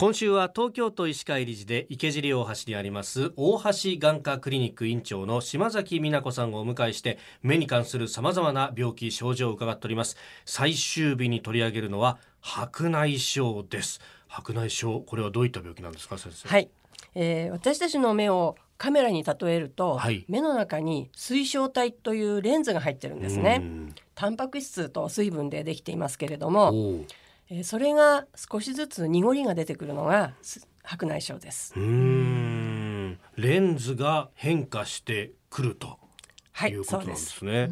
今週は東京都医師会理事で池尻大橋にあります大橋眼科クリニック院長の島崎美奈子さんをお迎えして目に関する様々な病気症状を伺っております。最終日に取り上げるのは白内障です。白内障これはどういった病気なんですか先生？はい、えー私たちの目をカメラに例えると、はい。目の中に水晶体というレンズが入ってるんですね。うん。タンパク質と水分でできていますけれども、えーそれが少しずつ濁りが出てくるのがす白内障です。うーん。レンズが変化してくるとはいいうことなんでそうです。すね、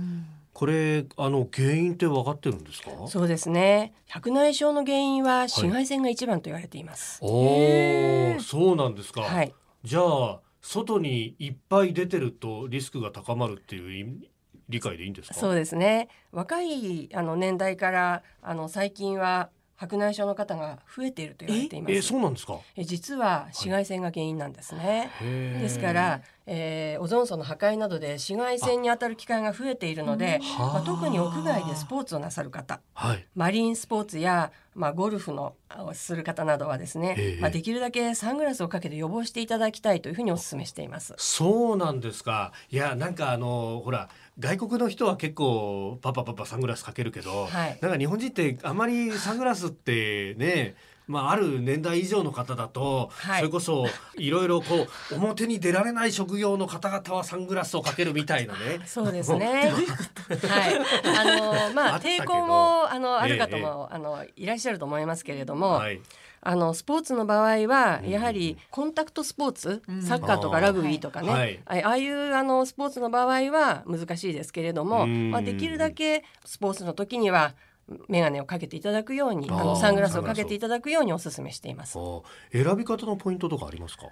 これあの原因って分かってるんですか？そうですね。白内障の原因は紫外線が一番と言われています、おお、そうなんですか。はい。じゃあ外にいっぱい出てるとリスクが高まるっていう意味理解でいいんですか？そうですね。若いあの年代からあの最近は白内障の方が増えていると言われています。え、そうなんですか？え実は紫外線が原因なんですね、へー。ですから、えーオゾン層の破壊などで紫外線に当たる機会が増えているので、はあ。まあ、特に屋外でスポーツをなさる方はい。マリンスポーツや、まあ、ゴルフのをする方などはですね、ええまあ、できるだけサングラスをかけて予防していただきたいというふうにお勧めしています。そうなんですか。いや、なんかあのほら。外国の人は結構パパパパサングラスかけるけど、はいなんか日本人ってあまりサングラスってね、まあある年代以上の方だと、はいそれこそいろいろこう表に出られない職業の方々はサングラスをかけるみたいなね。そうですね。はい。あの抵抗もあのある方ええも、あのいらっしゃると思いますけれども、はい。あのスポーツの場合はうんやはりコンタクトスポーツ、うん。サッカーとかラグビーとかね、はい。あああいうあのスポーツの場合は難しいですけれども、うんまあ、できるだけスポーツの時には眼鏡をかけていただくようにあのサングラスをかけていただくようにお勧めしています。あ選び方のポイントとかありますか？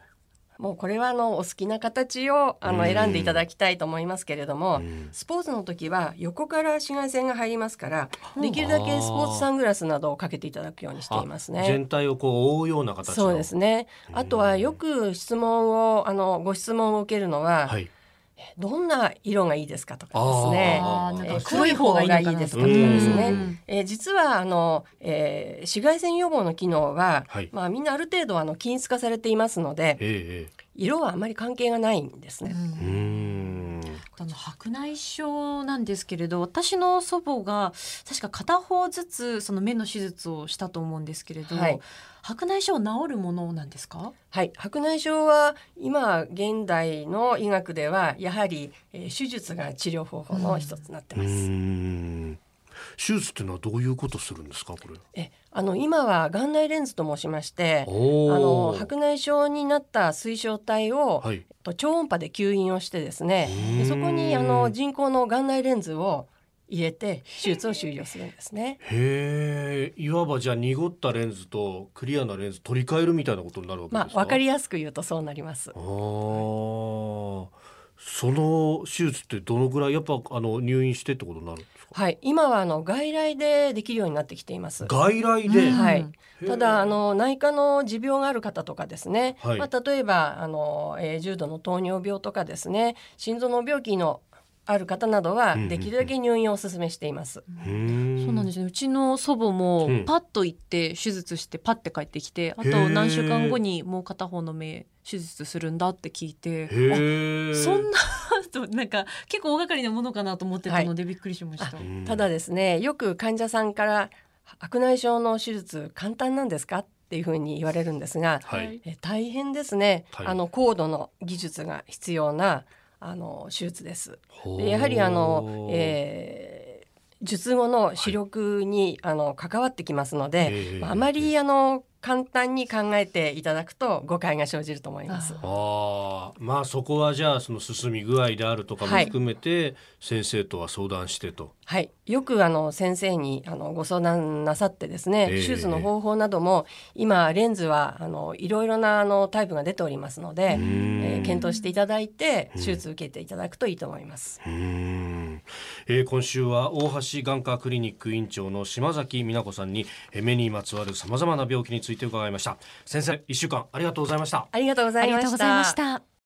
もうこれはあのお好きな形をあのうん選んでいただきたいと思いますけれども、うんスポーツの時は横から紫外線が入りますからできるだけスポーツサングラスなどをかけていただくようにしていますね。あ全体をこう覆うような形の。そうですね。うんあとはよく質問をあのご質問を受けるのは、はい。どんな色がいいですかとかですね。えー黒い方がいいですかとかうんですねうん。えー実はあの、えー紫外線予防の機能は、はいまあみんなある程度あの均一化されていますので、ええ色はあまり関係がないんですね。あの白内障なんですけれど私の祖母が確か片方ずつその目の手術をしたと思うんですけれど、はい白内障治るものなんですか？はい、白内障は今現代の医学ではやはり、えー手術が治療方法の一つになってうます。ーん。手術っていうのはどういうことするんですかこれ。えあの今は眼内レンズと申しましてあおのー白内障になった水晶体を、はい。と超音波で吸引をしてですねうんでそこにあの人工の眼内レンズを入れて手術を終了するんですね。へえ。いわばじゃあ濁ったレンズとクリアなレンズ取り替えるみたいなことになるわけですか？まあわかりやすく言うとそうなりますあ。あ。その手術ってどのぐらいやっぱあの入院してってことになるんですか？はい、今はあの外来でできるようになってきています。外来で？うん。はい。ただあの内科の持病がある方とかですね、はい。まあ、例えばあの、えー重度の糖尿病とかですね。心臓の病気のある方などはできるだけ入院をお勧めしています。うー。んそうなんですね。うちの祖母もうん。パッと行って手術してパッて帰ってきて、あと何週間後にもう片方の目手術するんだって聞いて。そんなとなんか結構大掛かりなものかなと思ってたのでびっくりしました。うん。ただですねよく患者さんから白内障の手術簡単なんですかっていうふうに言われるんですが、はい。え大変ですね、はい。あの高度の技術が必要なあの手術です。でやはりあの、えー術後の視力に、あの関わってきますので、ええ。まああまりあの簡単に考えていただくと誤解が生じると思います。ああまあそこはじゃあその進み具合であるとかもはい含めて先生とは相談してと。はい、よくあの先生にあのご相談なさってですね、ええ手術の方法なども今レンズはあのいろいろなあのタイプが出ておりますので、えー検討していただいてうん手術受けていただくといいと思います。うーんえー今週は大橋眼科クリニック院長の島崎美奈子さんにえー目にまつわるさまざまな病気について伺いました先生一週間ありがとうございましたありがとうございまし。た。